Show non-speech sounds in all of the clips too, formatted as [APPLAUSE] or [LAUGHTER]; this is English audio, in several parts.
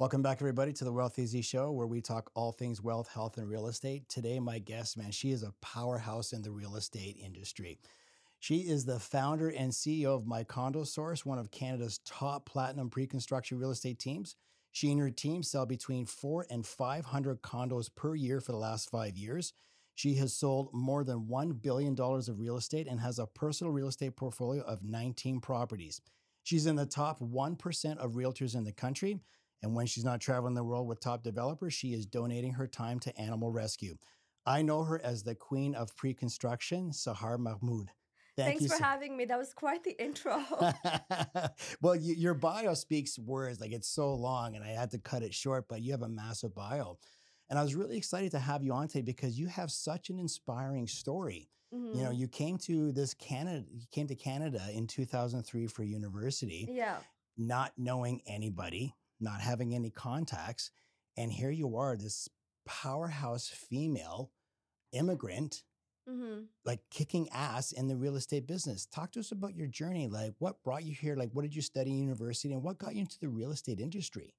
Welcome back, everybody, to the Wealth Eazy Show, where we talk all things wealth, health, and real estate. Today, my guest, man, she is a powerhouse in the real estate industry. She is the founder and CEO of My Condo Source, one of Canada's top platinum pre-construction real estate teams. She and her team sell between four and 500 condos per year for the last five years. She has sold more than $1 billion of real estate and has a personal real estate portfolio of 19 properties. She's in the top 1% of realtors in the country. And when she's not traveling the world with top developers, she is donating her time to animal rescue. I know her as the queen of pre construction, Sehr Mahmood. Thank Thanks for so- having me. That was quite the intro. [LAUGHS] well, you, your bio speaks words like it's so long, and I had to cut it short, but you have a massive bio. And I was really excited to have you on today because you have such an inspiring story. Mm-hmm. You know, mm-hmm. you came to this Canada, you came to Canada in 2003 for university. Yeah. Not knowing anybody, not having any contacts. And here you are, this powerhouse female immigrant, mm-hmm. like kicking ass in the real estate business. Talk to us about your journey. Like, what brought you here? Like, what did you study in university and what got you into the real estate industry?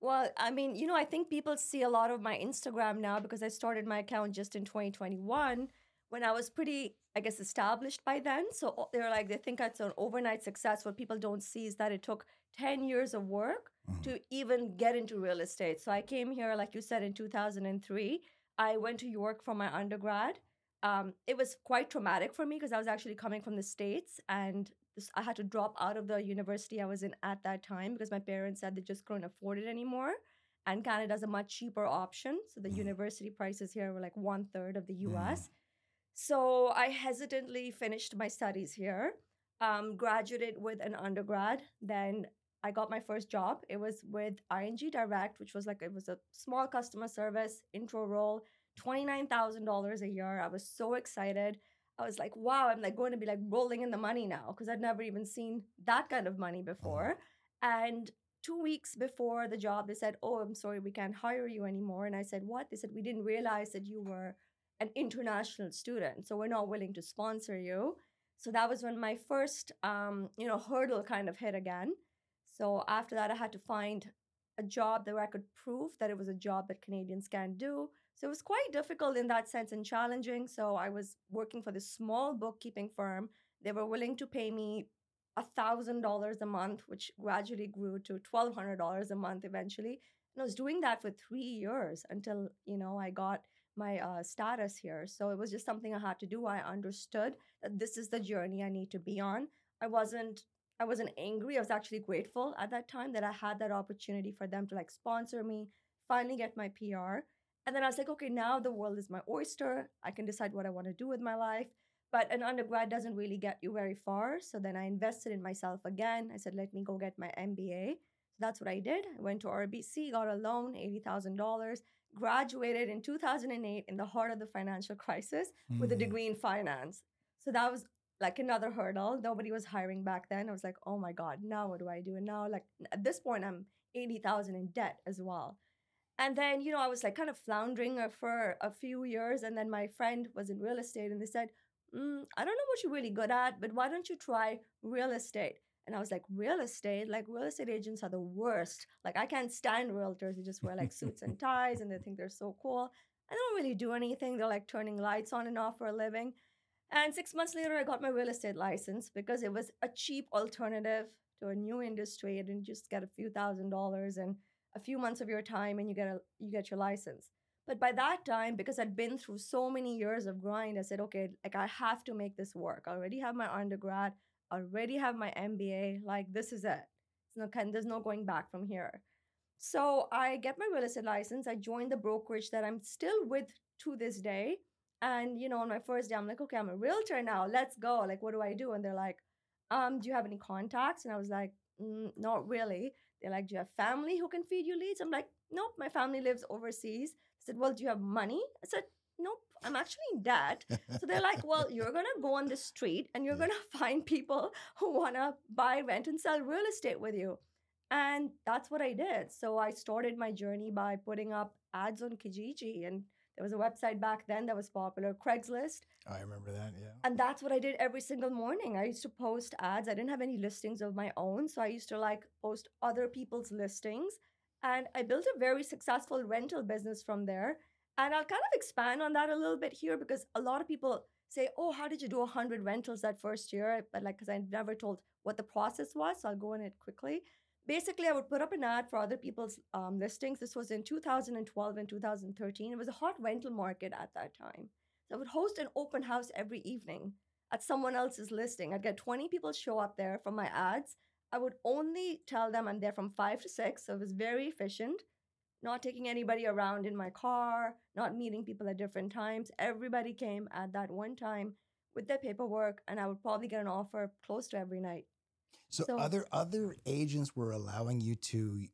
Well, I mean, you know, I think people see a lot of my Instagram now because I started my account just in 2021 when I was pretty, I guess, established by then. So they're like, they think it's an overnight success. What people don't see is that it took 10 years of work mm-hmm. to even get into real estate. So I came here, like you said, in 2003. I went to York for my undergrad. Um, it was quite traumatic for me because I was actually coming from the States and I had to drop out of the university I was in at that time because my parents said they just couldn't afford it anymore. And Canada's a much cheaper option. So the mm-hmm. university prices here were like one third of the US. Mm-hmm. So I hesitantly finished my studies here, um, graduated with an undergrad, then I got my first job. It was with ING Direct, which was like it was a small customer service intro role, $29,000 a year. I was so excited. I was like, wow, I'm like going to be like rolling in the money now because I'd never even seen that kind of money before. Uh-huh. And two weeks before the job, they said, oh, I'm sorry, we can't hire you anymore. And I said, what? They said, we didn't realize that you were an international student, so we're not willing to sponsor you. So that was when my first, um, you know, hurdle kind of hit again. So after that, I had to find a job that I could prove that it was a job that Canadians can do. So it was quite difficult in that sense and challenging. So I was working for this small bookkeeping firm. They were willing to pay me a $1,000 a month, which gradually grew to $1,200 a month eventually. And I was doing that for three years until, you know, I got my uh, status here. So it was just something I had to do. I understood that this is the journey I need to be on. I wasn't I wasn't angry. I was actually grateful at that time that I had that opportunity for them to like sponsor me, finally get my PR. And then I was like, okay, now the world is my oyster. I can decide what I want to do with my life. But an undergrad doesn't really get you very far. So then I invested in myself again. I said, let me go get my MBA. So that's what I did. I went to RBC, got a loan, $80,000, graduated in 2008 in the heart of the financial crisis mm-hmm. with a mm. degree in finance. So that was like another hurdle. Nobody was hiring back then. I was like, oh my God, now what do I do? And now, like, at this point, I'm 80,000 in debt as well. And then, you know, I was like kind of floundering for a few years. And then my friend was in real estate and they said, mm, I don't know what you're really good at, but why don't you try real estate? And I was like, real estate? Like, real estate agents are the worst. Like, I can't stand realtors. They just wear like suits and [LAUGHS] ties and they think they're so cool. I don't really do anything. They're like turning lights on and off for a living. And six months later, I got my real estate license because it was a cheap alternative to a new industry. I didn't just get a few thousand dollars and a few months of your time and you get a you get your license. But by that time, because I'd been through so many years of grind, I said, okay, like I have to make this work. I already have my undergrad, already have my MBA. Like this is it. It's no kind there's no going back from here. So I get my real estate license. I join the brokerage that I'm still with to this day. And you know, on my first day, I'm like, okay, I'm a realtor now. Let's go. Like, what do I do? And they're like, um, do you have any contacts? And I was like, mm, not really. They're like, do you have family who can feed you leads? I'm like, nope, my family lives overseas. I said, well, do you have money? I said, nope, I'm actually in debt. so they're like, well, you're gonna go on the street and you're gonna [LAUGHS] find people who wanna buy, rent, and sell real estate with you. And that's what I did. So I started my journey by putting up ads on Kijiji and there was a website back then that was popular, Craigslist. I remember that, yeah. And that's what I did every single morning. I used to post ads. I didn't have any listings of my own. So I used to like post other people's listings And I built a very successful rental business from there. And I'll kind of expand on that a little bit here because a lot of people say, Oh, how did you do 100 rentals that first year? But like, because I never told what the process was. So I'll go in it quickly. Basically, I would put up an ad for other people's um, listings. This was in 2012 and 2013. It was a hot rental market at that time. So I would host an open house every evening at someone else's listing. I'd get 20 people show up there from my ads. I would only tell them I'm there from five to six. So it was very efficient, not taking anybody around in my car, not meeting people at different times. Everybody came at that one time with their paperwork, and I would probably get an offer close to every night. So, So- other other agents were allowing you to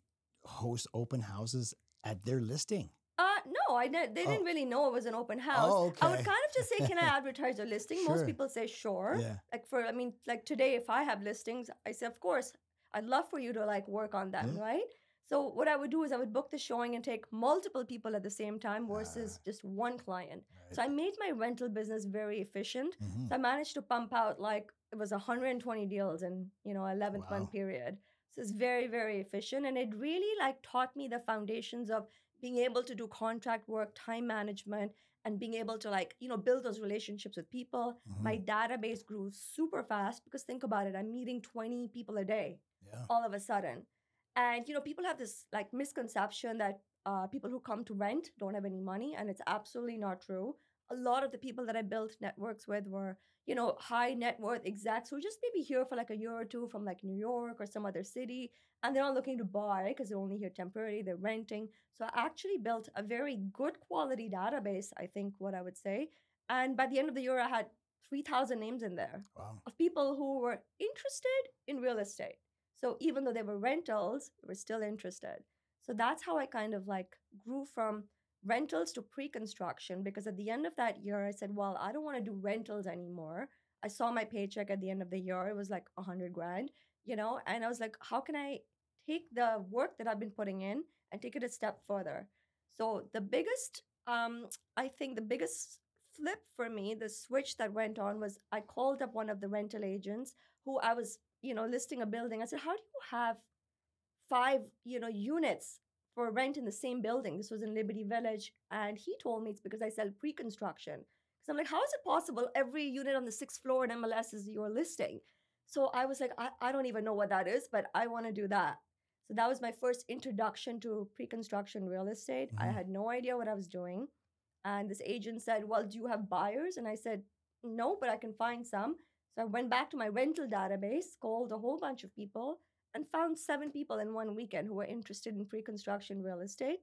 host open houses at their listing. Uh, no, I didn't. They Oh. didn't really know it was an open house. Oh, okay. I would kind of just say, "Can I [LAUGHS] advertise your listing?" Sure. Most people say, "Sure." Yeah. Like for, I mean, like today, if I have listings, I say, "Of course, I'd love for you to like work on them, Yeah. right?" So what I would do is I would book the showing and take multiple people at the same time versus just one client. So I made my rental business very efficient. Mhm. So I managed to pump out like it was 120 deals in you know 11th Wow. month period. So it's very very efficient, and it really like taught me the foundations of being able to do contract work, time management, and being able to like you know build those relationships with people. Mhm. My database grew super fast because think about it, I'm meeting 20 people a day yeah. all of a sudden. And you know, people have this like misconception that uh, people who come to rent don't have any money, and it's absolutely not true. A lot of the people that I built networks with were, you know, high net worth execs who just maybe here for like a year or two from like New York or some other city, and they're not looking to buy because they're only here temporarily, they're renting. So I actually built a very good quality database, I think what I would say. And by the end of the year, I had 3,000 names in there Wow. of people who were interested in real estate. So even though they were rentals, they were still interested. So that's how I kind of like grew from rentals to pre-construction because at the end of that year I said, well, I don't want to do rentals anymore. I saw my paycheck at the end of the year, it was like a hundred grand, you know, and I was like, how can I take the work that I've been putting in and take it a step further? So the biggest, um, I think the biggest flip for me, the switch that went on was I called up one of the rental agents who I was, you know, listing a building. I said, How do you have five, you know, units for rent in the same building? This was in Liberty Village. And he told me it's because I sell pre-construction. Because I'm like, how is it possible every unit on the sixth floor in MLS is your listing? So I was like, I, I don't even know what that is, but I want to do that. So that was my first introduction to pre-construction real estate. I Mhm. had no idea what I was doing. And this agent said, Well, do you have buyers? And I said, No, but I can find some. So I went back to my rental database, called a whole bunch of people, and found seven people in one weekend who were interested in pre construction real estate.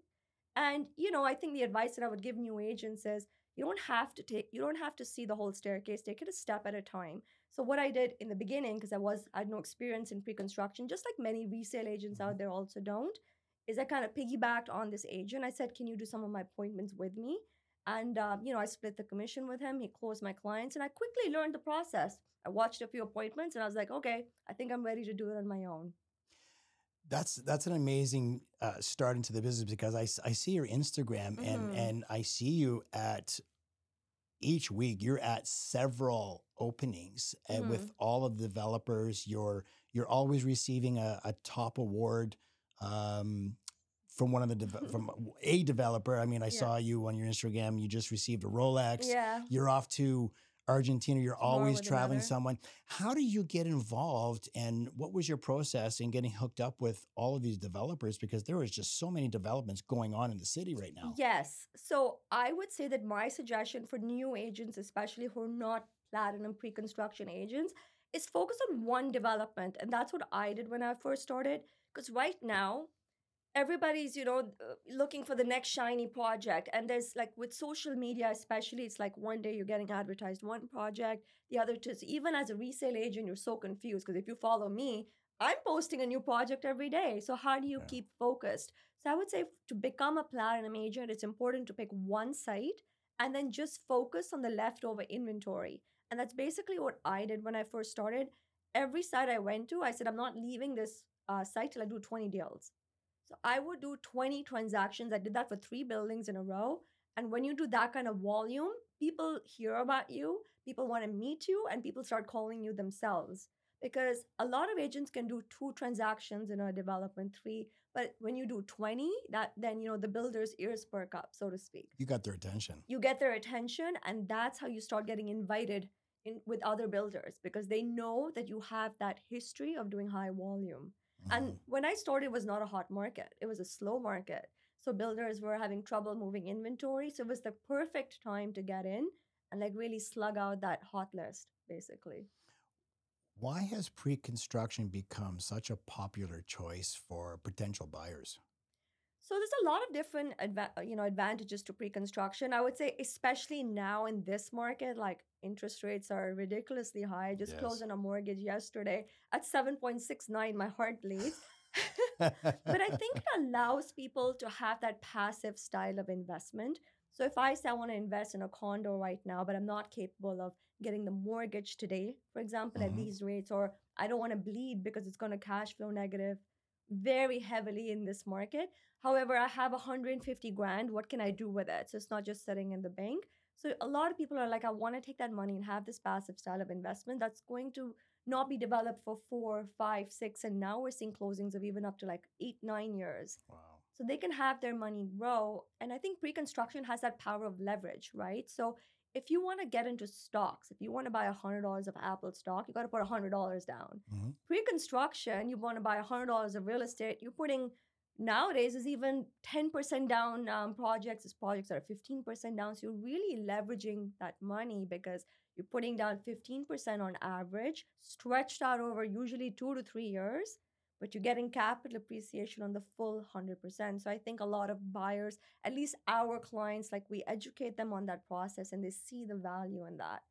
And, you know, I think the advice that I would give new agents is you don't have to take, you don't have to see the whole staircase, take it a step at a time. So what I did in the beginning, because I was, I had no experience in pre construction, just like many resale agents mm-hmm. out there also don't, is I kind of piggybacked on this agent. I said, Can you do some of my appointments with me? And, um, you know, I split the commission with him. He closed my clients, and I quickly learned the process. I watched a few appointments, and I was like, okay, I think I'm ready to do it on my own. That's that's an amazing uh, start into the business because I, I see your Instagram and Mhm. and I see you at each week you're at several openings and with all of the developers you're you're always receiving a, a top award um, from one of the deve- from a developer. I mean, I Yeah. saw you on your Instagram. You just received a Rolex. Yeah. You're off to Argentina. You're always traveling another. someone. How do you get involved and what was your process in getting hooked up with all of these developers? Because there is just so many developments going on in the city right now. Yes. So I would say that my suggestion for new agents, especially who are not platinum pre construction agents, is focus on one development. And that's what I did when I first started. Because right now, everybody's, you know, uh, looking for the next shiny project. And there's like with social media, especially, it's like one day you're getting advertised one project, the other two. So even as a resale agent, you're so confused. Because if you follow me, I'm posting a new project every day. So how do you Yeah. keep focused? So I would say to become a platinum agent, it's important to pick one site and then just focus on the leftover inventory. And that's basically what I did when I first started. Every site I went to, I said, I'm not leaving this uh, site till I do 20 deals. So I would do 20 transactions. I did that for three buildings in a row. And when you do that kind of volume, people hear about you, people want to meet you, and people start calling you themselves. because a lot of agents can do two transactions in a development, three, but when you do 20, that then you know the builder's ears perk up, so to speak. You got their attention. You get their attention, and that's how you start getting invited in with other builders because they know that you have that history of doing high volume. And Mhm. when I started, it was not a hot market; it was a slow market. So builders were having trouble moving inventory, so it was the perfect time to get in and like really slug out that hot list, basically. why has pre-construction become such a popular choice for potential buyers? So there's a lot of different adva- uh, you know advantages to pre-construction. I would say especially now in this market like interest rates are ridiculously high. I just Yes. closed on a mortgage yesterday at 7.69 my heart bleeds. [LAUGHS] but I think it [LAUGHS] allows people to have that passive style of investment. So if I say I want to invest in a condo right now, but I'm not capable of getting the mortgage today, for example, Mhm. at these rates, or I don't want to bleed because it's going to cash flow negative very heavily in this market. However, I have 150 grand. What can I do with it? So it's not just sitting in the bank. So a lot of people are like, I want to take that money and have this passive style of investment that's going to not be developed for four, five, six, and now we're seeing closings of even up to like eight, nine years. wow. So they can have their money grow. And I think pre construction has that power of leverage, right? So if you want to get into stocks, if you want to buy $100 of Apple stock, you got to put $100 down. Mhm. Pre construction, you want to buy $100 of real estate, you're putting nowadays is even 10% down um, projects, is projects that are 15% down. So you're really leveraging that money because you're putting down 15% on average, stretched out over usually two to three years but you're getting capital appreciation on the full 100%. So I think a lot of buyers, at least our clients, like we educate them on that process and they see the value in that.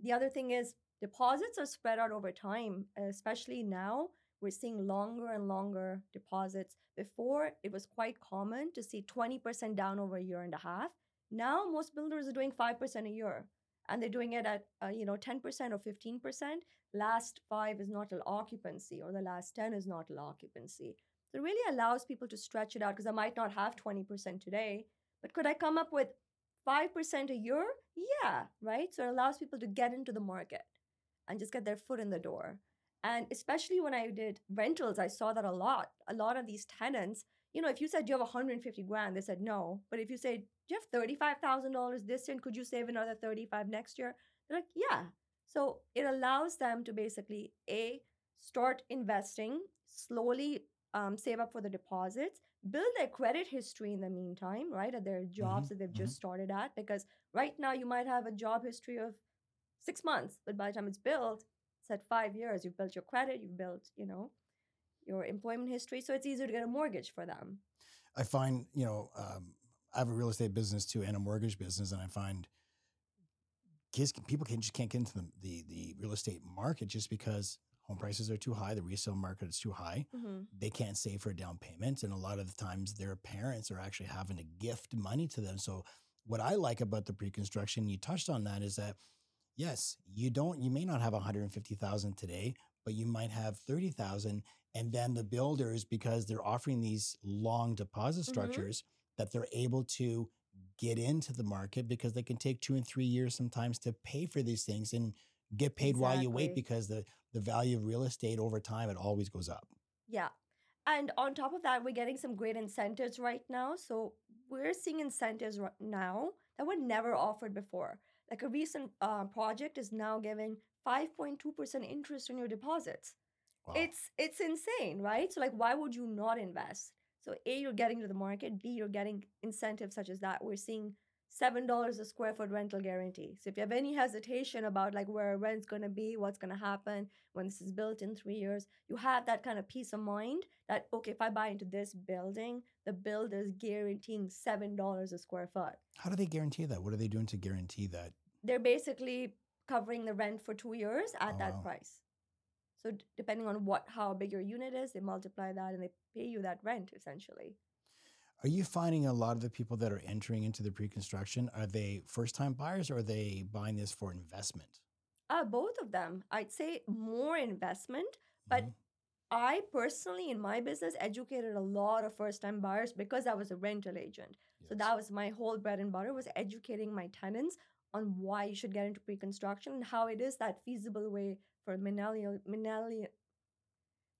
The other thing is deposits are spread out over time, especially now. We're seeing longer and longer deposits. Before, it was quite common to see 20% down over a year and a half. Now, most builders are doing 5% a year and they're doing it at uh, you know 10% or 15% last five is not an occupancy or the last 10 is not an occupancy. So it really allows people to stretch it out because i might not have 20% today but could i come up with 5% a year? Yeah right? So it allows people to get into the market and just get their foot in the door. And especially when i did rentals i saw that a lot. A lot of these tenants you know if you said you have 150 grand they said no but if you say do you have $35000 this year and could you save another 35 next year? They're like yeah. So it allows them to basically a start investing slowly um, save up for the deposits build their credit history in the meantime right at their jobs that they've just started at because right now you might have a job history of six months but by the time it's built it's at five years you've built your credit you've built you know your employment history so it's easier to get a mortgage for them I find, you know, um, I have a real estate business too and a mortgage business, and I find kids, people can just can't get into the, the the real estate market just because home prices are too high, the resale market is too high. mm-hmm. They can't save for a down payment, and a lot of the times their parents are actually having to gift money to them. So, what I like about the pre-construction, you touched on that, is that yes, you don't, you may not have 150,000 today, but you might have 30,000 and then the builders because they're offering these long deposit Mhm. structures that they're able to get into the market because they can take 2 and 3 years sometimes to pay for these things and get paid while you wait because the the value of real estate over time it always goes up. Yeah. And on top of that, we're getting some great incentives right now. So we're seeing incentives right now that were never offered before. Like a recent uh, project is now giving 5.2% interest on your deposits. Wow. It's it's insane, right? So like why would you not invest? So A, you're getting to the market, B, you're getting incentives such as that. We're seeing seven dollars a square foot rental guarantee. So if you have any hesitation about like where rent's gonna be, what's gonna happen when this is built in three years, you have that kind of peace of mind that okay, if I buy into this building, the builder's guaranteeing seven dollars a square foot. How do they guarantee that? What are they doing to guarantee that? They're basically covering the rent for two years at Oh, that wow. price. So d- depending on what how big your unit is, they multiply that and they pay you that rent essentially. Are you finding a lot of the people that are entering into the pre-construction are they first-time buyers or are they buying this for investment? Uh, both of them. I'd say more investment, but Mhm. I personally, in my business, educated a lot of first-time buyers because I was a rental agent. So that was my whole bread and butter was educating my tenants on why you should get into pre-construction and how it is that feasible way for millennial millennial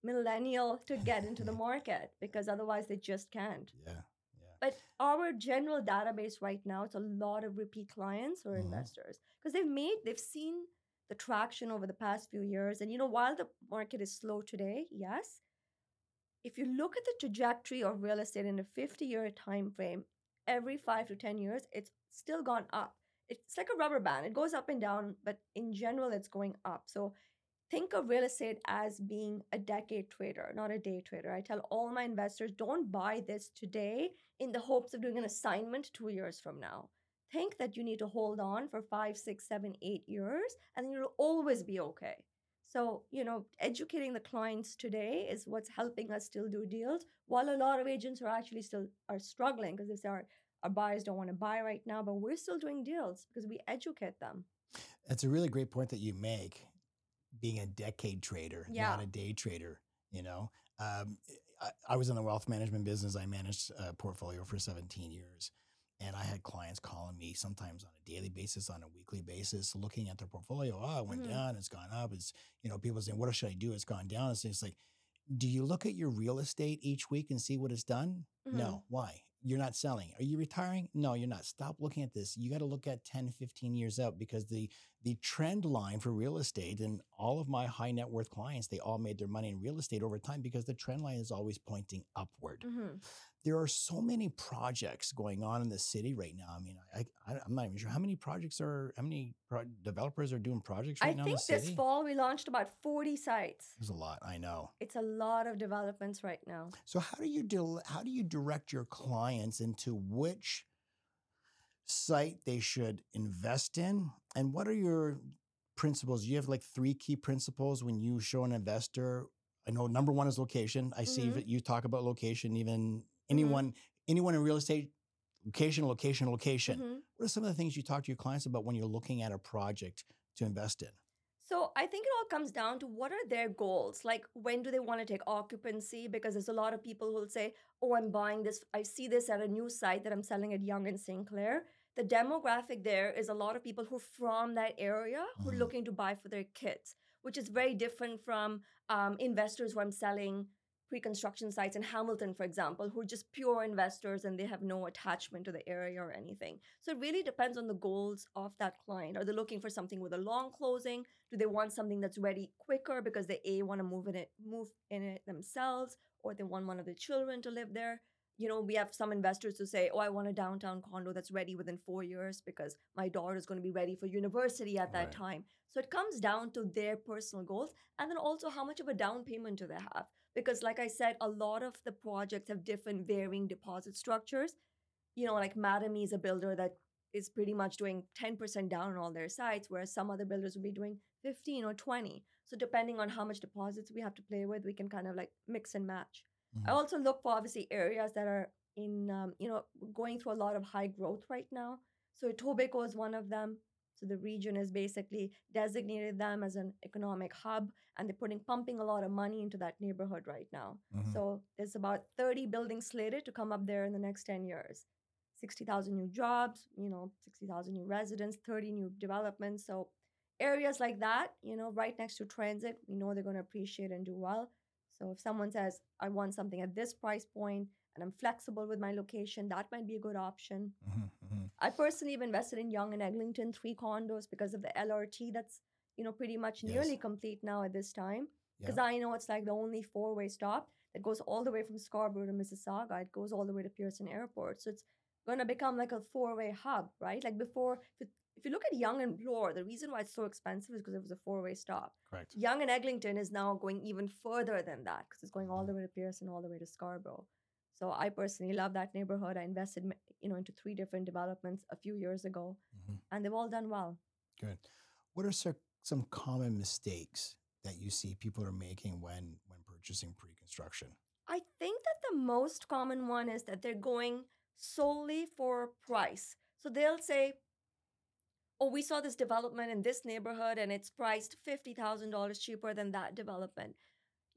millennial to [LAUGHS] get into the market because otherwise they just can't. Yeah. Yeah. But our general database right now, it's a lot of repeat clients or Mhm. investors because they've made, they've seen the traction over the past few years. And you know, while the market is slow today, yes, if you look at the trajectory of real estate in a 50 year time frame, every five to 10 years, it's still gone up. It's like a rubber band. It goes up and down, but in general, it's going up. So think of real estate as being a decade trader, not a day trader. I tell all my investors don't buy this today in the hopes of doing an assignment two years from now. Think that you need to hold on for five, six, seven, eight years, and you'll always be okay. So, you know, educating the clients today is what's helping us still do deals, while a lot of agents are actually still are struggling because they say our, buyers don't want to buy right now, but we're still doing deals because we educate them. That's a really great point that you make. Being a decade trader, Yeah. not a day trader. You know, um, I, I was in the wealth management business. I managed a portfolio for 17 years, and I had clients calling me sometimes on a daily basis, on a weekly basis, looking at their portfolio. Oh, it went Mhm. down. It's gone up. It's you know, people saying, "What should I do?" It's gone down. It's, it's like, do you look at your real estate each week and see what it's done? Mhm. No. Why? You're not selling. Are you retiring? No, you're not. Stop looking at this. You got to look at 10, 15 years out because the the trend line for real estate and all of my high net worth clients, they all made their money in real estate over time because the trend line is always pointing upward. Mhm. There are so many projects going on in the city right now. I mean, I, I I'm not even sure how many projects are how many pro- developers are doing projects right now. I think this fall we launched about 40 sites. There's a lot. I know. It's a lot of developments right now. So how do you del- how do you direct your clients into which site they should invest in, and what are your principles? You have like three key principles when you show an investor. I know number one is location. I see Mhm. that you talk about location. Even anyone anyone in real estate, location, location, location. Mhm. What are some of the things you talk to your clients about when you're looking at a project to invest in? So I think it all comes down to what are their goals? Like when do they want to take occupancy? Because there's a lot of people who will say, "Oh, I'm buying this. I see this at a new site that I'm selling at Yonge and St. Clair." The demographic there is a lot of people who are from that area who are Mhm. looking to buy for their kids, which is very different from um, investors who I'm selling pre-construction sites in Hamilton, for example, who are just pure investors and they have no attachment to the area or anything. So it really depends on the goals of that client. Are they looking for something with a long closing? Do they want something that's ready quicker because they a want to move in it, move in it themselves, or they want one of their children to live there? You know, we have some investors who say, "Oh, I want a downtown condo that's ready within four years because my daughter is going to be ready for university at that Right. time." So it comes down to their personal goals, and then also how much of a down payment do they have? Because, like I said, a lot of the projects have different varying deposit structures. You know, like Mattamy is a builder that is pretty much doing 10% down on all their sites, whereas some other builders will be doing 15 or 20. So depending on how much deposits we have to play with, we can kind of like mix and match. I Mhm. also look for obviously areas that are in, um, you know, going through a lot of high growth right now. So Etobicoke is one of them. So the region has basically designated them as an economic hub, and they're putting pumping a lot of money into that neighborhood right now. Mhm. So there's about 30 buildings slated to come up there in the next 10 years. 60,000 new jobs, you know, 60,000 new residents, 30 new developments. So areas like that, you know, right next to transit, we know they're going to appreciate and do well. So if someone says, I want something at this price point and I'm flexible with my location, that might be a good option. Mhm, mhm. I personally have invested in Yonge and Eglinton, three condos because of the LRT that's, you know, pretty much Yes. nearly complete now at this time. Because Yeah. I know it's like the only four way stop that goes all the way from Scarborough to Mississauga. It goes all the way to Pearson Airport. So it's going to become like a four way hub, right? Like before, if, it, if you look at Yonge and Bloor, the reason why it's so expensive is because it was a four way stop. Correct. Yonge and Eglinton is now going even further than that because it's going all the way to Pearson, all the way to Scarborough. So I personally love that neighborhood. I invested, you know, into three different developments a few years ago, Mhm. and they've all done well. Good. What are some common mistakes that you see people are making when when purchasing pre-construction? I think that the most common one is that they're going solely for price. So they'll say, Oh, we saw this development in this neighborhood and it's priced $50,000 cheaper than that development.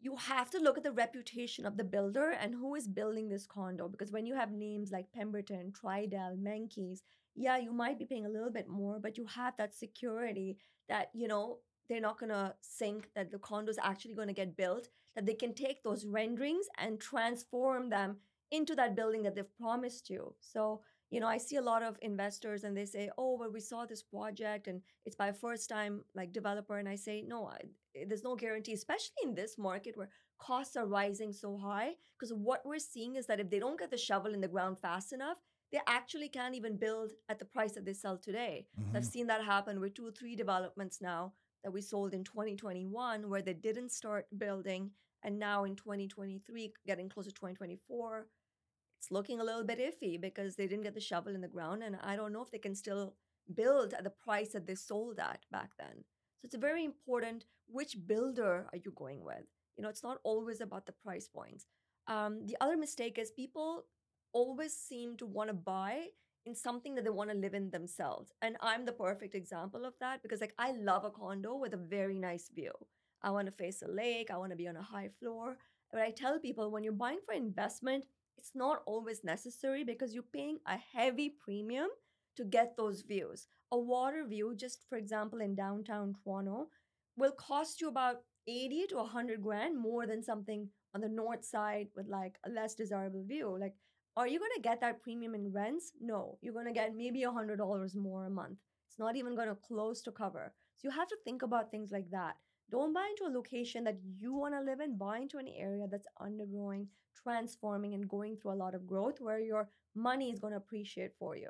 You have to look at the reputation of the builder and who is building this condo because when you have names like Pemberton, Tridel, Menkes, yeah, you might be paying a little bit more, but you have that security that, you know, they're not going to sink, that the condo is actually going to get built, that they can take those renderings and transform them into that building that they've promised you. So, you know, I see a lot of investors and they say, oh, well, we saw this project and it's by a first time like developer. And I say, no, I, there's no guarantee, especially in this market where costs are rising so high. Because what we're seeing is that if they don't get the shovel in the ground fast enough, they actually can't even build at the price that they sell today. Mhm. So I've seen that happen with two or three developments now that we sold in 2021 where they didn't start building. And now in 2023, getting close to 2024, it's looking a little bit iffy because they didn't get the shovel in the ground. And I don't know if they can still build at the price that they sold at back then. So it's very important which builder are you going with? You know, it's not always about the price points. Um, the other mistake is people always seem to want to buy in something that they want to live in themselves. And I'm the perfect example of that because like I love a condo with a very nice view. I want to face a lake, I want to be on a high floor. But I tell people when you're buying for investment, it's not always necessary because you're paying a heavy premium to get those views. A water view, just for example, in downtown Toronto, will cost you about 80 to 100 grand more than something on the north side with like a less desirable view. Like, are you going to get that premium in rents? No, you're going to get maybe $100 more a month. It's not even going to close to cover. So you have to think about things like that. Don't buy into a location that you want to live in. Buy into an area that's undergoing, transforming, and going through a lot of growth where your money is going to appreciate for you.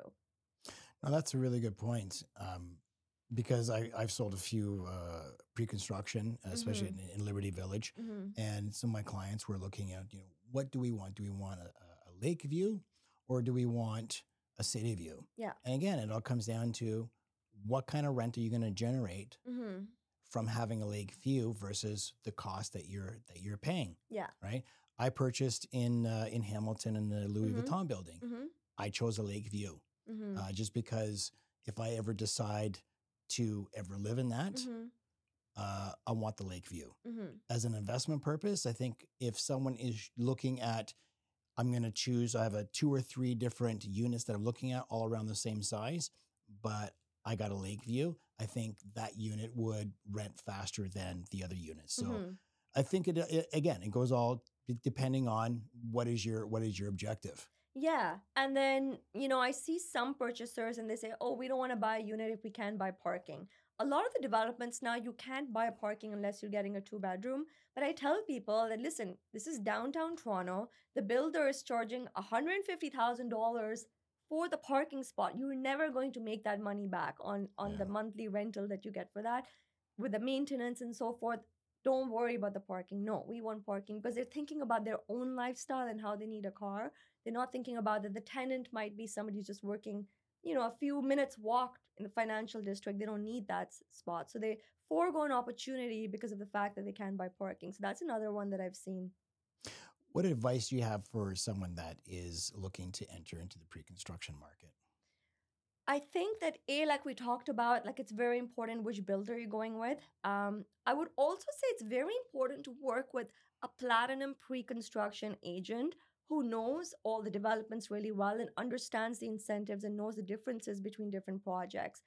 Now that's a really good point. Um, because I, I've sold a few uh, pre-construction, especially Mhm. in, in Liberty Village, Mm-hmm. and some of my clients were looking at, you know, what do we want? Do we want a, a lake view, or do we want a city view? Yeah. And again, it all comes down to what kind of rent are you going to generate Mm-hmm. From having a lake view versus the cost that you're that you're paying. Yeah. Right. I purchased in uh, in Hamilton in the Louis Mhm. Vuitton building. Mm-hmm. I chose a lake view Mm-hmm. uh, just because if I ever decide to ever live in that, mm-hmm. uh, I want the lake view. Mm-hmm. As an investment purpose, I think if someone is looking at, I'm going to choose, I have a two or three different units that I'm looking at all around the same size, but I got a lake view. I think that unit would rent faster than the other units. So mm-hmm. I think it, it again, it goes all depending on what is your what is your objective. Yeah. And then, you know, I see some purchasers and they say, oh, we don't want to buy a unit if we can't buy parking. A lot of the developments now, you can't buy a parking unless you're getting a two bedroom. But I tell people that, listen, this is downtown Toronto. The builder is charging $150,000 for the parking spot. You're never going to make that money back on, on the monthly rental that you get for that with the maintenance and so forth. Don't worry about the parking. No, we want parking because they're thinking about their own lifestyle and how they need a car. They're not thinking about that the tenant might be somebody who's just working, you know, a few minutes walk in the financial district. They don't need that spot. So they forego an opportunity because of the fact that they can't buy parking. So that's another one that I've seen. What advice do you have for someone that is looking to enter into the pre-construction market? I think that a like we talked about, like it's very important which builder you're going with. Um, I would also say it's very important to work with a platinum pre-construction agent who knows all the developments really well and understands the incentives and knows the differences between different projects.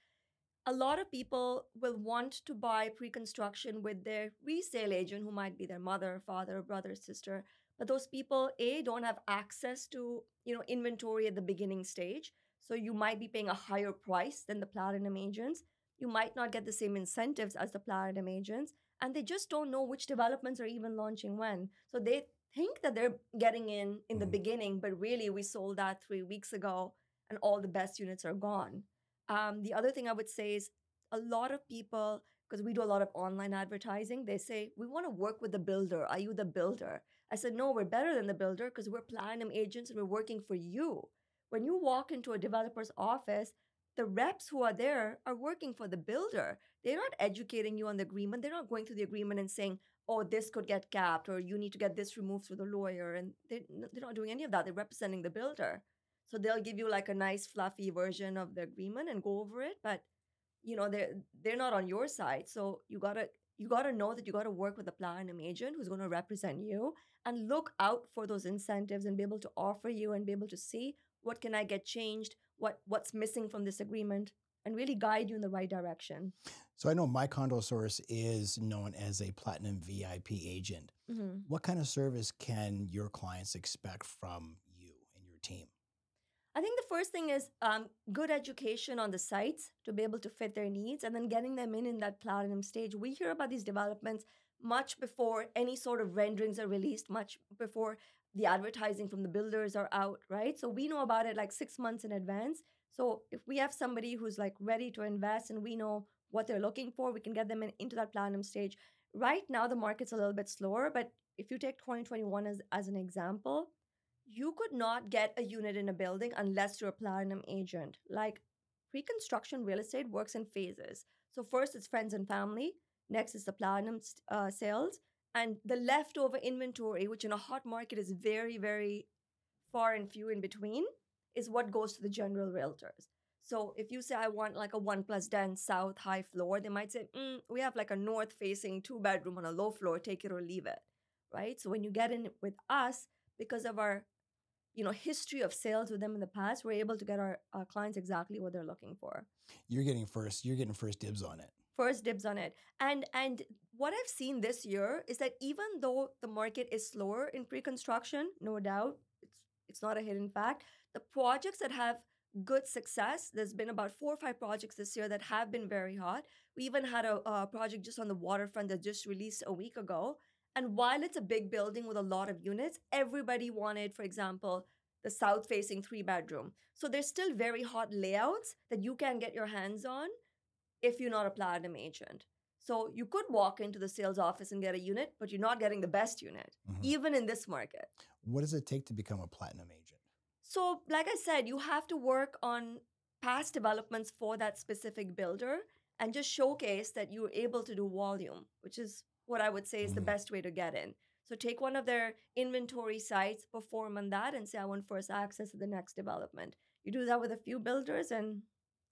A lot of people will want to buy pre-construction with their resale agent who might be their mother, father, brother, sister, but those people a don't have access to, you know, inventory at the beginning stage. So you might be paying a higher price than the platinum agents. You might not get the same incentives as the platinum agents. And they just don't know which developments are even launching when. So they think that they're getting in in the Mhm. beginning, but really we sold that three weeks ago and all the best units are gone. Um, the other thing I would say is a lot of people, because we do a lot of online advertising, they say, we want to work with the builder. Are you the builder? I said, no, we're better than the builder because we're platinum agents and we're working for you. When you walk into a developer's office, the reps who are there are working for the builder. They're not educating you on the agreement. They're not going through the agreement and saying, oh, this could get capped or you need to get this removed through the lawyer. And they, they're not doing any of that. They're representing the builder. So they'll give you like a nice fluffy version of the agreement and go over it. But you know, they're they're not on your side. So you gotta you gotta know that you gotta work with a platinum agent who's gonna represent you and look out for those incentives and be able to offer you and be able to see what can I get changed, what what's missing from this agreement, and really guide you in the right direction. So I know My Condo Source is known as a platinum VIP agent. Mhm. What kind of service can your clients expect from you and your team? I think the first thing is um, good education on the sites to be able to fit their needs and then getting them in in that platinum stage. We hear about these developments much before any sort of renderings are released, much before the advertising from the builders are out, right? So we know about it like six months in advance. So if we have somebody who's like ready to invest and we know what they're looking for, we can get them in, into that platinum stage. Right now, the market's a little bit slower, but if you take 2021 as, as an example, you could not get a unit in a building unless you're a platinum agent. Like pre construction real estate works in phases. So, first it's friends and family, next is the platinum uh, sales, and the leftover inventory, which in a hot market is very, very far and few in between, is what goes to the general realtors. So if you say I want like a one plus den south high floor, they might say, mm, we have like a north facing two bedroom on a low floor, take it or leave it. Right. So when you get in with us, because of our you know history of sales with them in the past we're able to get our, our clients exactly what they're looking for You're getting first. You're getting first dibs on it. First dibs on it. And and what i've seen this year is that even though the market is slower in pre-construction no doubt it's it's not a hidden fact the projects that have good success there's been about four or five projects this year that have been very hot. We even had a, a project just on the waterfront that just released a week ago. And while it's a big building with a lot of units everybody wanted for example the south facing three bedroom so there's still very hot layouts that you can get your hands on if you're not a platinum agent. So you could walk into the sales office and get a unit, but you're not getting the best unit, Mhm. even in this market. What does it take to become a platinum agent? So, like I said, you have to work on past developments for that specific builder and just showcase that you're able to do volume, which is what I would say is the Mhm. best way to get in. So, take one of their inventory sites, perform on that, and say, I want first access to the next development. You do that with a few builders and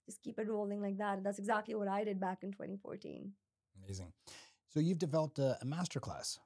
just keep it rolling like that. And that's exactly what I did back in 2014. Amazing. So you've developed a, a masterclass.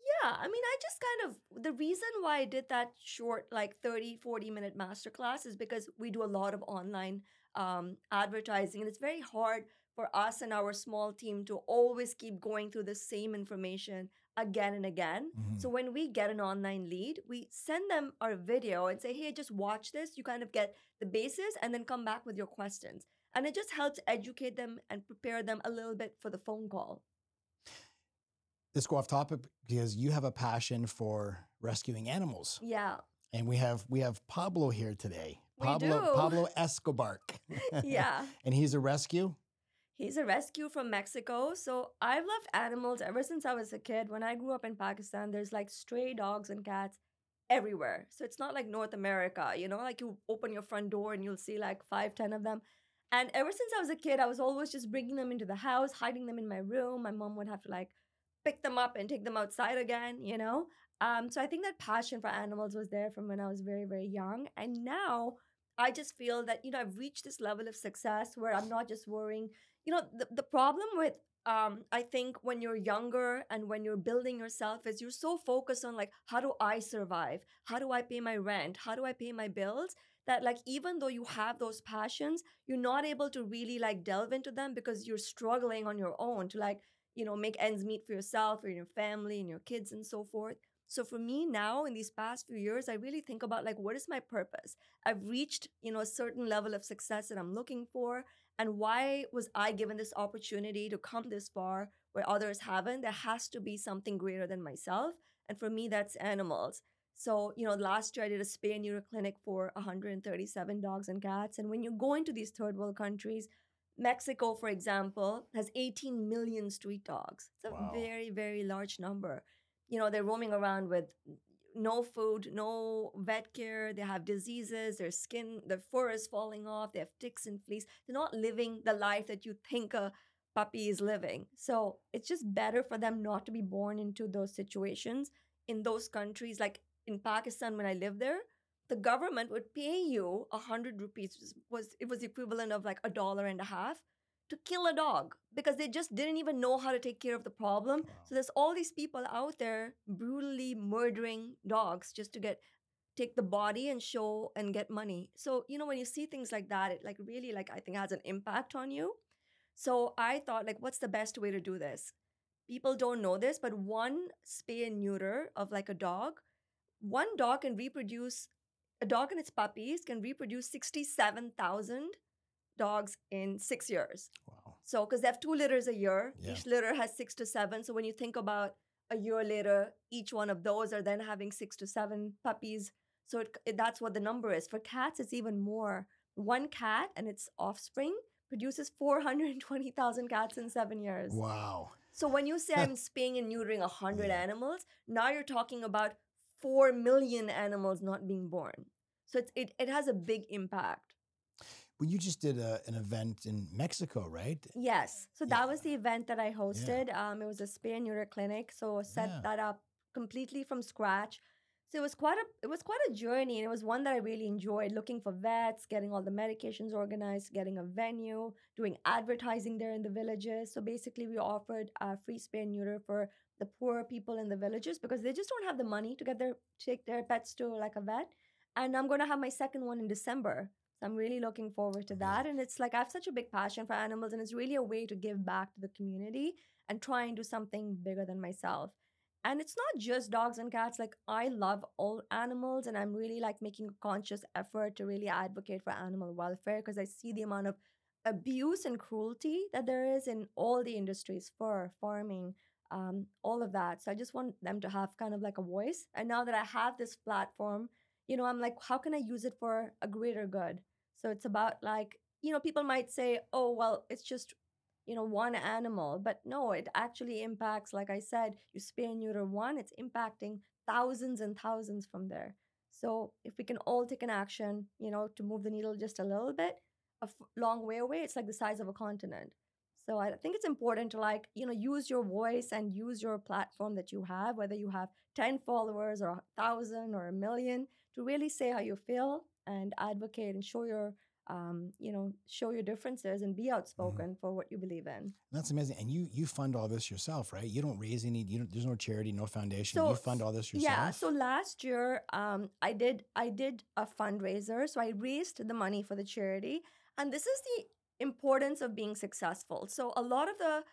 Yeah, I mean, I just kind of the reason why I did that short, like 30, 40 minute masterclass is because we do a lot of online um, advertising, and it's very hard for us and our small team to always keep going through the same information again and again. Mhm. So when we get an online lead, we send them our video and say, hey, just watch this. You kind of get the basis and then come back with your questions. And it just helps educate them and prepare them a little bit for the phone call. Let's go off topic because you have a passion for rescuing animals, Yeah. and we have we have Pablo here today. We Pablo do. Pablo Escobar. [LAUGHS] Yeah. [LAUGHS] and he's a rescue. He's a rescue from Mexico. So I've loved animals ever since I was a kid. When I grew up in Pakistan, there's like stray dogs and cats everywhere. So it's not like North America, you know, like you open your front door and you'll see like five, ten of them. And ever since I was a kid, I was always just bringing them into the house, hiding them in my room. My mom would have to like pick them up and take them outside again, you know? Um, so I think that passion for animals was there from when I was very, very young. And now I just feel that, you know, I've reached this level of success where I'm not just worrying. You know, the, the problem with um, I think when you're younger and when you're building yourself is you're so focused on like, how do I survive? How do I pay my rent? How do I pay my bills? That like even though you have those passions, you're not able to really like delve into them because you're struggling on your own to like, you know, make ends meet for yourself or your family and your kids and so forth. So for me now in these past few years, I really think about like what is my purpose? I've reached, you know, a certain level of success that I'm looking for. And why was I given this opportunity to come this far where others haven't? There has to be something greater than myself. And for me, that's animals. So, you know, last year I did a spay and neuter clinic for 137 dogs and cats. And when you go into these third world countries, Mexico, for example, has 18 million street dogs. It's a Wow. very, very large number. You know, they're roaming around with no food, no vet care. They have diseases. Their skin, their fur is falling off. They have ticks and fleas. They're not living the life that you think a puppy is living. So it's just better for them not to be born into those situations in those countries. Like in Pakistan, when I lived there, the government would pay you a hundred rupees was it was equivalent of like a dollar and a half to kill a dog because they just didn't even know how to take care of the problem. Wow. So there's all these people out there brutally murdering dogs just to get take the body and show and get money. So, you know, when you see things like that, it like really like I think has an impact on you. So I thought like what's the best way to do this? People don't know this, but one spay and neuter of like a dog, one dog can reproduce a dog and its puppies can reproduce 67,000 dogs in 6 years. Wow. So, because they have two litters a year, Yeah. each litter has six to seven. So, when you think about a year later, each one of those are then having six to seven puppies. So, it, it- that's what the number is. For cats, it's even more. One cat and its offspring produces 420,000 cats in seven years. Wow. So, when you say [LAUGHS] I'm spaying and neutering 100 Yeah. animals, now you're talking about 4 million animals not being born. So, it's, it, it has a big impact. Well, you just did a, an event in Mexico, right? Yes. So Yeah. that was the event that I hosted. Um, it was a spay and neuter clinic. So set Yeah. that up completely from scratch. So it was quite a it was quite a journey, and it was one that I really enjoyed. Looking for vets, getting all the medications organized, getting a venue, doing advertising there in the villages. So basically, we offered uh, free spay and neuter for the poor people in the villages because they just don't have the money to get their take their pets to like a vet. And I'm gonna have my second one in December. So I'm really looking forward to that. And it's like I have such a big passion for animals, and it's really a way to give back to the community and try and do something bigger than myself. And it's not just dogs and cats. Like I love all animals, and I'm really like making a conscious effort to really advocate for animal welfare because I see the amount of abuse and cruelty that there is in all the industries, fur, farming, um, all of that. So I just want them to have kind of like a voice. And now that I have this platform, you know, I'm like, how can I use it for a greater good? So it's about like, you know, people might say, oh, well, it's just, you know, one animal. But no, it actually impacts, like I said, you spay and neuter one, it's impacting thousands and thousands from there. So if we can all take an action, you know, to move the needle just a little bit, a f- long way away, it's like the size of a continent. So I think it's important to like, you know, use your voice and use your platform that you have, whether you have 10 followers or a thousand or a million, to really say how you feel and advocate and show your um, you know, show your differences and be outspoken for what you believe in. That's amazing. And you you fund all this yourself, right? You don't raise any. You don't, there's no charity, no foundation. so, you fund all this yourself. Yeah. So last year, um, I did I did a fundraiser. So I raised the money for the charity, and this is the importance of being successful. So a lot of the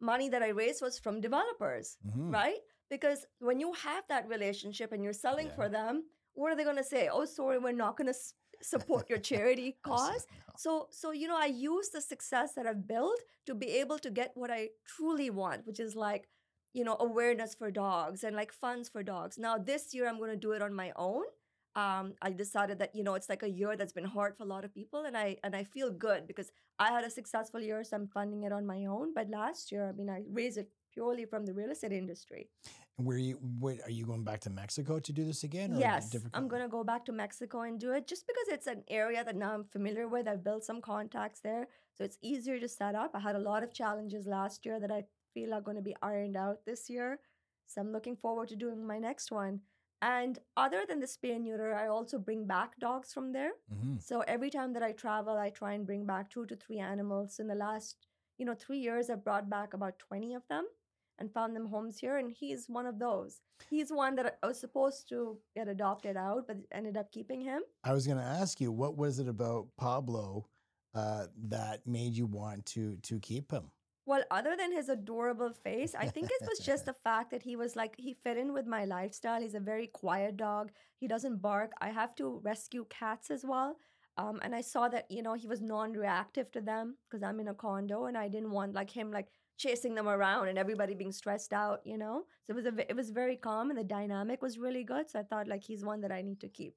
money that I raised was from developers, Mhm. right? Because when you have that relationship and you're selling Yeah. for them, what are they going to say? Oh, sorry, we're not going to s- support your [LAUGHS] charity cause. No. So, so you know, I use the success that I've built to be able to get what I truly want, which is like, you know, awareness for dogs and like funds for dogs. Now, this year I'm going to do it on my own. Um, I decided that you know it's like a year that's been hard for a lot of people, and I and I feel good because I had a successful year, so I'm funding it on my own. But last year, I mean, I raised it purely from the real estate industry. Where you? Wait, are you going back to Mexico to do this again? Or Yes, I'm gonna go back to Mexico and do it just because it's an area that now I'm familiar with. I've built some contacts there, so it's easier to set up. I had a lot of challenges last year that I feel are going to be ironed out this year, so I'm looking forward to doing my next one. And other than the spay and neuter, I also bring back dogs from there. Mhm. So every time that I travel, I try and bring back two to three animals. In the last, you know, three years, I've brought back about 20 of them and found them homes here. And he's one of those. He's one that I was supposed to get adopted out, but ended up keeping him. I was going to ask you, what was it about Pablo uh, that made you want to to keep him? Well, other than his adorable face, I think it was just [LAUGHS] the fact that he was like, he fit in with my lifestyle. He's a very quiet dog. He doesn't bark. I have to rescue cats as well. Um, and I saw that, you know, he was non reactive to them because I'm in a condo and I didn't want like him like chasing them around and everybody being stressed out, you know? So it was, a, it was very calm and the dynamic was really good. So I thought like he's one that I need to keep.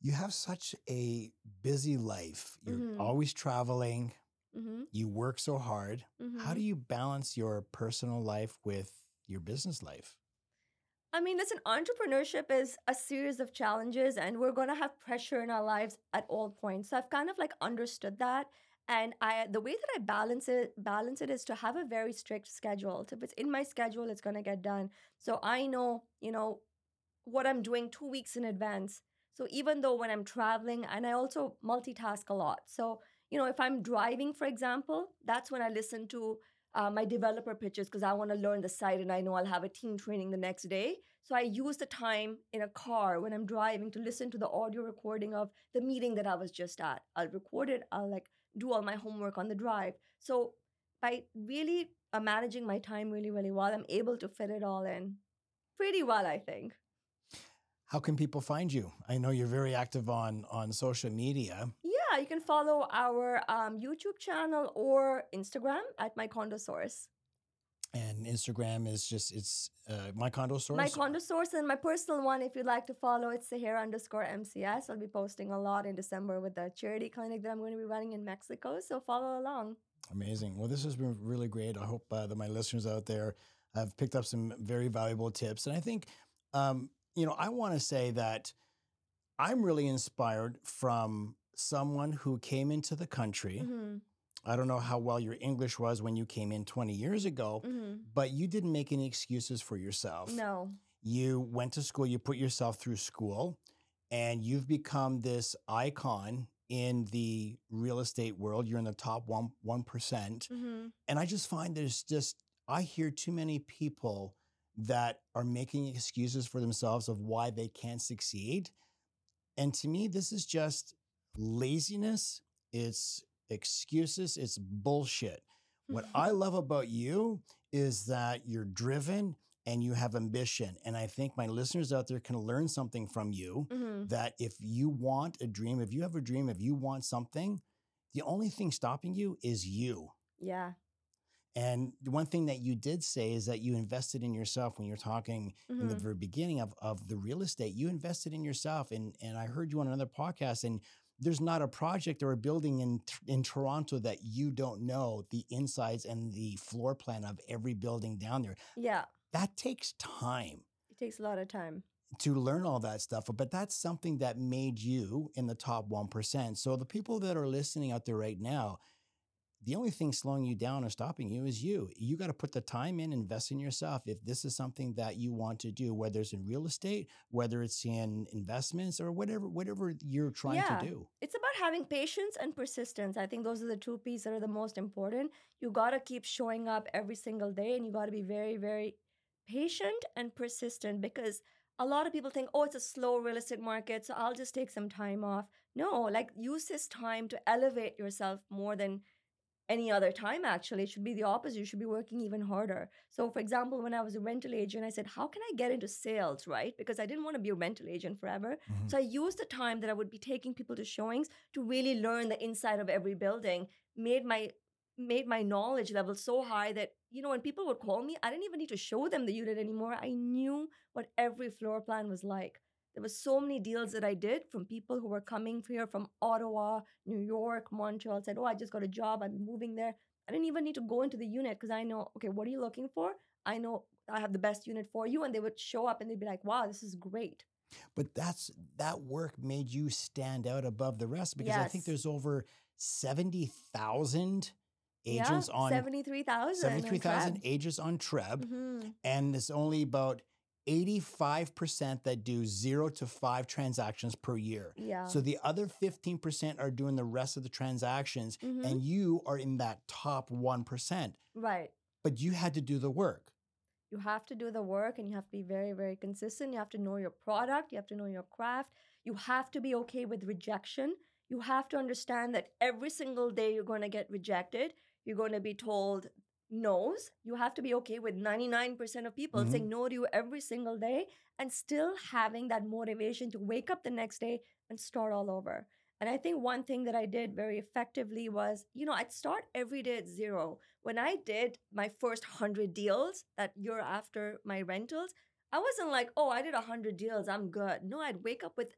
You have such a busy life. You're Mhm. always traveling. Mm-hmm. You work so hard. How do you balance your personal life with your business life? I mean, listen, entrepreneurship is a series of challenges, and we're going to have pressure in our lives at all points. So I've kind of like understood that. And I, the way that I balance it, balance it is to have a very strict schedule. So if it's in my schedule, it's going to get done. So I know, you know, what I'm doing two weeks in advance. So even though when I'm traveling, and I also multitask a lot. So, you know, if I'm driving, for example, that's when I listen to uh, my developer pitches because I want to learn the site and I know I'll have a team training the next day. So I use the time in a car when I'm driving to listen to the audio recording of the meeting that I was just at. I'll record it, I'll like do all my homework on the drive. So by really uh, managing my time really, really well, I'm able to fit it all in pretty well, I think. How can people find you? I know you're very active on on social media. Yeah, you can follow our um, YouTube channel or Instagram at my condo source. And Instagram is just it's uh, my condo source. My condo source and my personal one, if you'd like to follow, it's Sahara underscore MCS. I'll be posting a lot in December with the charity clinic that I'm going to be running in Mexico. So follow along. Amazing. Well, this has been really great. I hope uh, that my listeners out there have picked up some very valuable tips. And I think, um, you know, I want to say that I'm really inspired from someone who came into the country. hmm I don't know how well your English was when you came in 20 years ago, hmm but you didn't make any excuses for yourself. No. You went to school, you put yourself through school, and you've become this icon in the real estate world. You're in the top one one percent. hmm And I just find there's just I hear too many people that are making excuses for themselves of why they can't succeed. And to me, this is just laziness. It's excuses. It's bullshit. What I love about you is that you're driven and you have ambition. And I think my listeners out there can learn something from you hmm that if you want a dream, if you have a dream, if you want something, the only thing stopping you is you. Yeah. And the one thing that you did say is that you invested in yourself when you're talking in the hmm very beginning of, of the real estate. You invested in yourself. And, and I heard you on another podcast, and there's not a project or a building in, in Toronto that you don't know the insides and the floor plan of every building down there. Yeah. That takes time It takes a lot of time. to learn all that stuff, but that's something that made you in the top 1%. So the people that are listening out there right now, the only thing slowing you down or stopping you is you. You got to put the time in, invest in yourself. If this is something that you want to do, whether it's in real estate, whether it's in investments or whatever, whatever you're trying Yeah. to do. It's about having patience and persistence. I think those are the two pieces that are the most important. You got to keep showing up every single day and you got to be very, very patient and persistent because a lot of people think, oh, it's a slow real estate market, so I'll just take some time off. No, like use this time to elevate yourself more than any other time actually it should be the opposite you should be working even harder so for example when i was a rental agent i said how can i get into sales right because i didn't want to be a rental agent forever Mhm. so I used the time that I would be taking people to showings to really learn the inside of every building, made my made my knowledge level so high that you know when people would call me, I didn't even need to show them the unit anymore. I knew what every floor plan was like. There was so many deals that I did from people who were coming here from Ottawa, New York, Montreal, said, "Oh, I just got a job. I'm moving there." I didn't even need to go into the unit because I know, okay, what are you looking for? I know I have the best unit for you, and they would show up and they'd be like, "Wow, this is great." But that's that work made you stand out above the rest because I think there's over 70,000 agents yeah, on 73,000. 73,000 agents on Treb. hmm and it's only about 85% that do zero to five transactions per year. Yeah. So the other 15% are doing the rest of the transactions, Mhm. and you are in that top 1%. right. But you had to do the work. You have to do the work and you have to be very, very consistent. You have to know your product. You have to know your craft. You have to be okay with rejection. You have to understand that every single day you're going to get rejected. You're going to be told no's. You have to be okay with 99% of people Mhm. saying no to you every single day and still having that motivation to wake up the next day and start all over. And I think one thing that I did very effectively was, you know, I'd start every day at zero. When I did my first 100 deals that year after my rentals, I wasn't like, oh, I did 100 deals, I'm good. No, I'd wake up with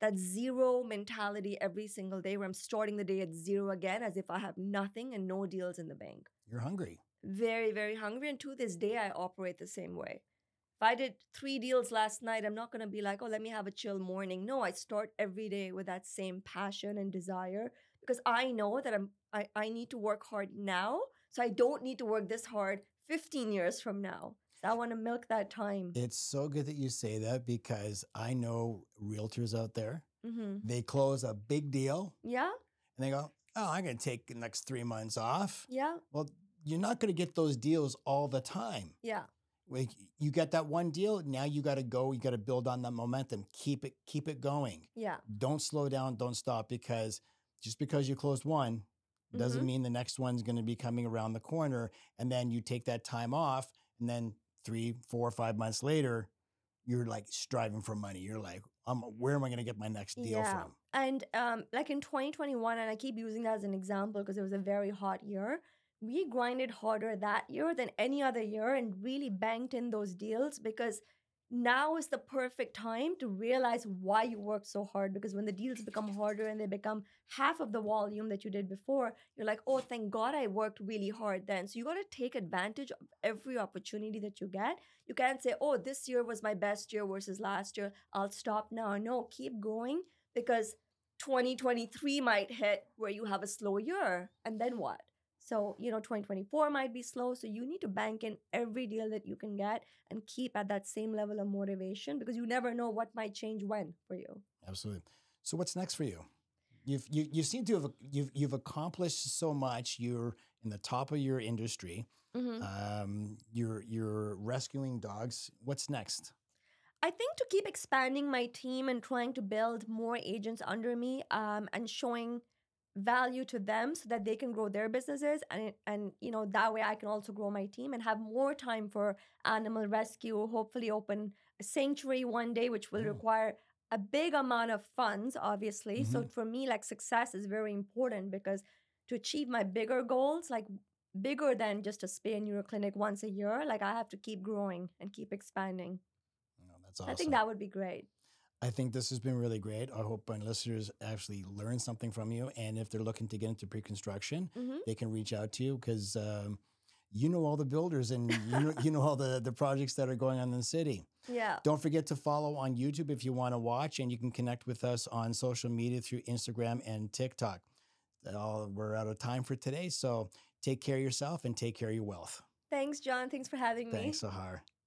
that zero mentality every single day where I'm starting the day at zero again as if I have nothing and no deals in the bank. You're hungry. Very, very hungry. And to this day, I operate the same way. If I did three deals last night, I'm not going to be like, oh, let me have a chill morning. No, I start every day with that same passion and desire because I know that I'm, I, I need to work hard now. So I don't need to work this hard 15 years from now. So I want to milk that time. It's so good that you say that because I know realtors out there. hmm They close a big deal Yeah. and they go, Oh, I'm going to take the next three months off. Yeah. Well, you're not going to get those deals all the time. Yeah. like, you get that one deal. Now you got to go. You got to build on that momentum. Keep it, keep it going. Yeah. Don't slow down. Don't stop because just because you closed one doesn't Mhm. mean the next one's going to be coming around the corner. And then you take that time off, and then three, four, five months later, you're like striving for money. You're like, um, where am I going to get my next deal Yeah. from? And um, like in 2021, and I keep using that as an example because it was a very hot year. We grinded harder that year than any other year and really banked in those deals because now is the perfect time to realize why you worked so hard. Because when the deals become harder and they become half of the volume that you did before, you're like, oh, thank God I worked really hard then. So you got to take advantage of every opportunity that you get. You can't say, oh, this year was my best year versus last year. I'll stop now. No, keep going because 2023 might hit where you have a slow year. And then what? So, you know, 2024 might be slow. So you need to bank in every deal that you can get and keep at that same level of motivation because you never know what might change when for you. Absolutely. So what's next for you? You've you, you seem to have you've you've accomplished so much. You're in the top of your industry. Mhm. Um, you're you're rescuing dogs. What's next? I think to keep expanding my team and trying to build more agents under me um, and showing value to them so that they can grow their businesses and and you know that way I can also grow my team and have more time for animal rescue hopefully open a sanctuary one day which will Mm. require a big amount of funds obviously so for me like success is very important because to achieve my bigger goals like bigger than just a spay and neuter clinic once a year like I have to keep growing and keep expanding Oh, that's awesome. I think that would be great. I think this has been really great. I hope my listeners actually learn something from you. And if they're looking to get into pre-construction, hmm they can reach out to you because um, you know all the builders and you know, you know all the, the projects that are going on in the city. Yeah. Don't forget to follow on YouTube if you want to watch, and you can connect with us on social media through Instagram and TikTok. All, we're out of time for today. So take care of yourself and take care of your wealth. Thanks, John. Thanks for having me. Thanks, Sehr.